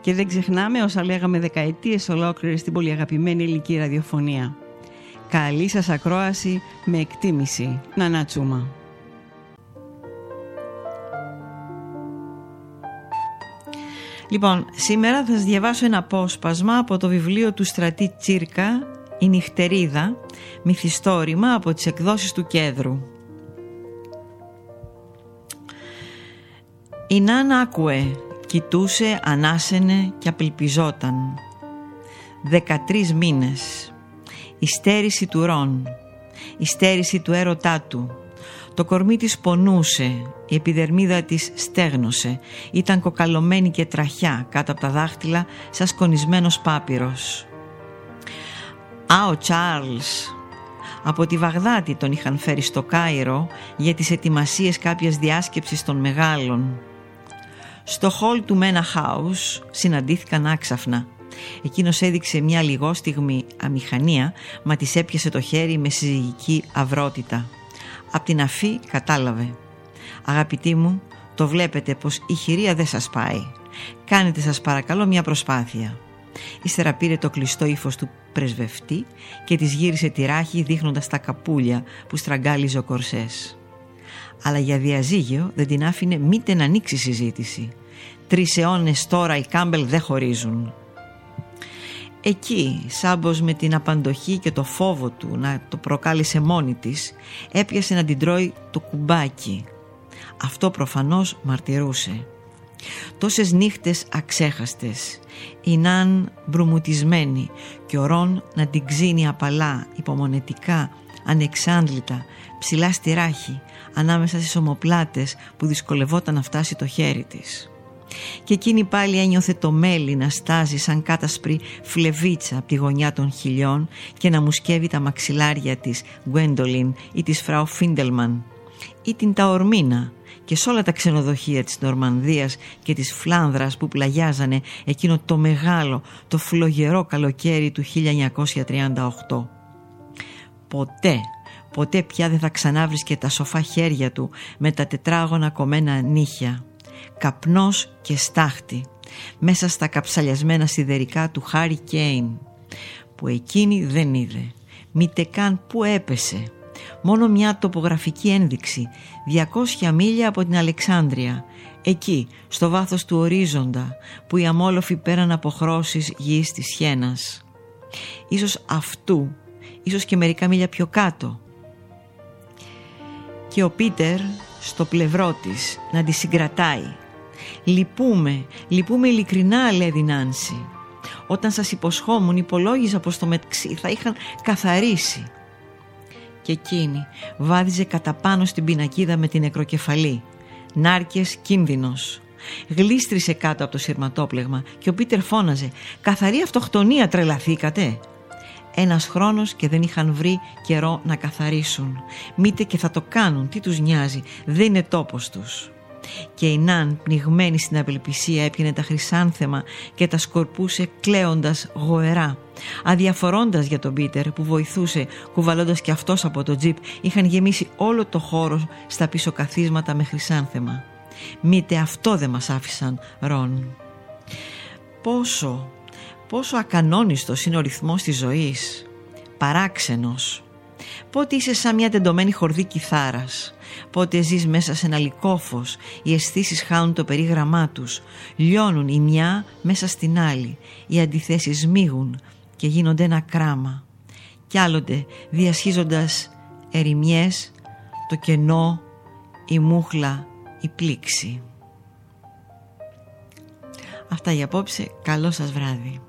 Και δεν ξεχνάμε όσα λέγαμε δεκαετίες ολόκληρες στην πολύ αγαπημένη ελληνική ραδιοφωνία. Καλή σας ακρόαση με εκτίμηση. Να τσούμα. Λοιπόν, σήμερα θα σας διαβάσω ένα απόσπασμα από το βιβλίο του Στρατή Τσίρκα «Η νυχτερίδα», μυθιστόρημα από τις εκδόσεις του Κέδρου. Η Νάνα άκουε, κοιτούσε, ανάσαινε και απελπιζόταν. Δεκατρεις μήνες. Η στέρηση του Ρον, η στέρηση του έρωτά του. Το κορμί της πονούσε, η επιδερμίδα της στέγνωσε. Ήταν κοκαλωμένη και τραχιά κάτω από τα δάχτυλα σαν σκονισμένος πάπυρος. Α, ο Τσάρλς. Από τη Βαγδάτη τον είχαν φέρει στο Κάιρο για τις ετοιμασίες κάποιας διάσκεψης των μεγάλων. Στο χολ του Μένα House συναντήθηκαν άξαφνα. Εκείνος έδειξε μια λιγόστιγμη αμηχανία, μα της έπιασε το χέρι με συζυγική αυρότητα. Απ' την αφή κατάλαβε. «Αγαπητοί μου, το βλέπετε πως η χειρία δεν σας πάει. Κάνετε σας παρακαλώ μια προσπάθεια». Ύστερα πήρε το κλειστό ύφος του πρεσβευτή και της γύρισε τη ράχη δείχνοντας τα καπούλια που στραγγάλιζε ο κορσές. Αλλά για διαζύγιο δεν την άφηνε μήτε να ανοίξει συζήτηση. Τρεις αιώνες τώρα οι Κάμπελ δεν χωρίζουν. Εκεί, σάμπος με την απαντοχή και το φόβο του να το προκάλεσε μόνη της, έπιασε να την τρώει το κουμπάκι. Αυτό προφανώς μαρτυρούσε. Τόσες νύχτες αξέχαστες, η Ναν μπρουμουτισμένη και ο Ρον να την ξύνει απαλά, υπομονετικά, ανεξάντλητα, ψηλά στη ράχη, ανάμεσα στις ομοπλάτες που δυσκολευόταν να φτάσει το χέρι της και εκείνη πάλι ένιωθε το μέλι να στάζει σαν κάτασπρη φλεβίτσα από τη γωνιά των χιλιών και να μουσκεύει τα μαξιλάρια της Γκουέντολιν ή της Φράου Φίντελμαν ή την Ταορμίνα και σε όλα τα ξενοδοχεία της Νορμανδίας και της Φλάνδρας που πλαγιάζανε εκείνο το μεγάλο, το φλογερό καλοκαίρι του 1938. Ποτέ ποτέ πια δεν θα ξανάβρισκε τα σοφά χέρια του με τα τετράγωνα κομμένα νύχια καπνός και στάχτη μέσα στα καψαλιασμένα σιδερικά του Χάρι Κέιν που εκείνη δεν είδε. Μήτε καν που έπεσε. Μόνο μια τοπογραφική ένδειξη 200 μίλια από την Αλεξάνδρεια εκεί στο βάθος του ορίζοντα που οι αμόλοφοι πέραν αποχρώσεις γης της Χένας. Ίσως αυτού ίσως και μερικά μίλια πιο κάτω. Και ο Πίτερ στο πλευρό της να τη συγκρατάει Λυπούμε, λυπούμε ειλικρινά, λέει η Νάνση. Όταν σας υποσχόμουν υπολόγιζα πως το μεταξύ θα είχαν καθαρίσει. Και εκείνη βάδιζε κατά πάνω στην πινακίδα με την νεκροκεφαλή. Νάρκες κίνδυνος. Γλίστρισε κάτω από το σειρματόπλεγμα και ο Πίτερ φώναζε «Καθαρή αυτοκτονία τρελαθήκατε» Ένας χρόνος και δεν είχαν βρει καιρό να καθαρίσουν. Μήτε και θα το κάνουν, τι τους νοιάζει, δεν είναι τόπος τους και η Ναν πνιγμένη στην απελπισία έπινε τα χρυσάνθεμα και τα σκορπούσε κλαίοντας γοερά. Αδιαφορώντας για τον Πίτερ που βοηθούσε κουβαλώντας και αυτός από το τζιπ είχαν γεμίσει όλο το χώρο στα πίσω καθίσματα με χρυσάνθεμα. Μήτε αυτό δεν μας άφησαν Ρον. Πόσο, πόσο ακανόνιστος είναι ο ρυθμός της ζωής. Παράξενος. Πότε είσαι σαν μια τεντωμένη χορδή κιθάρας Πότε ζεις μέσα σε ένα λικόφος, οι αισθήσεις χάνουν το περίγραμμά τους, λιώνουν η μια μέσα στην άλλη, οι αντιθέσεις μίγουν και γίνονται ένα κράμα. Κι άλλοτε διασχίζοντας ερημιές, το κενό, η μούχλα, η πλήξη. Αυτά για απόψε. Καλό σας βράδυ.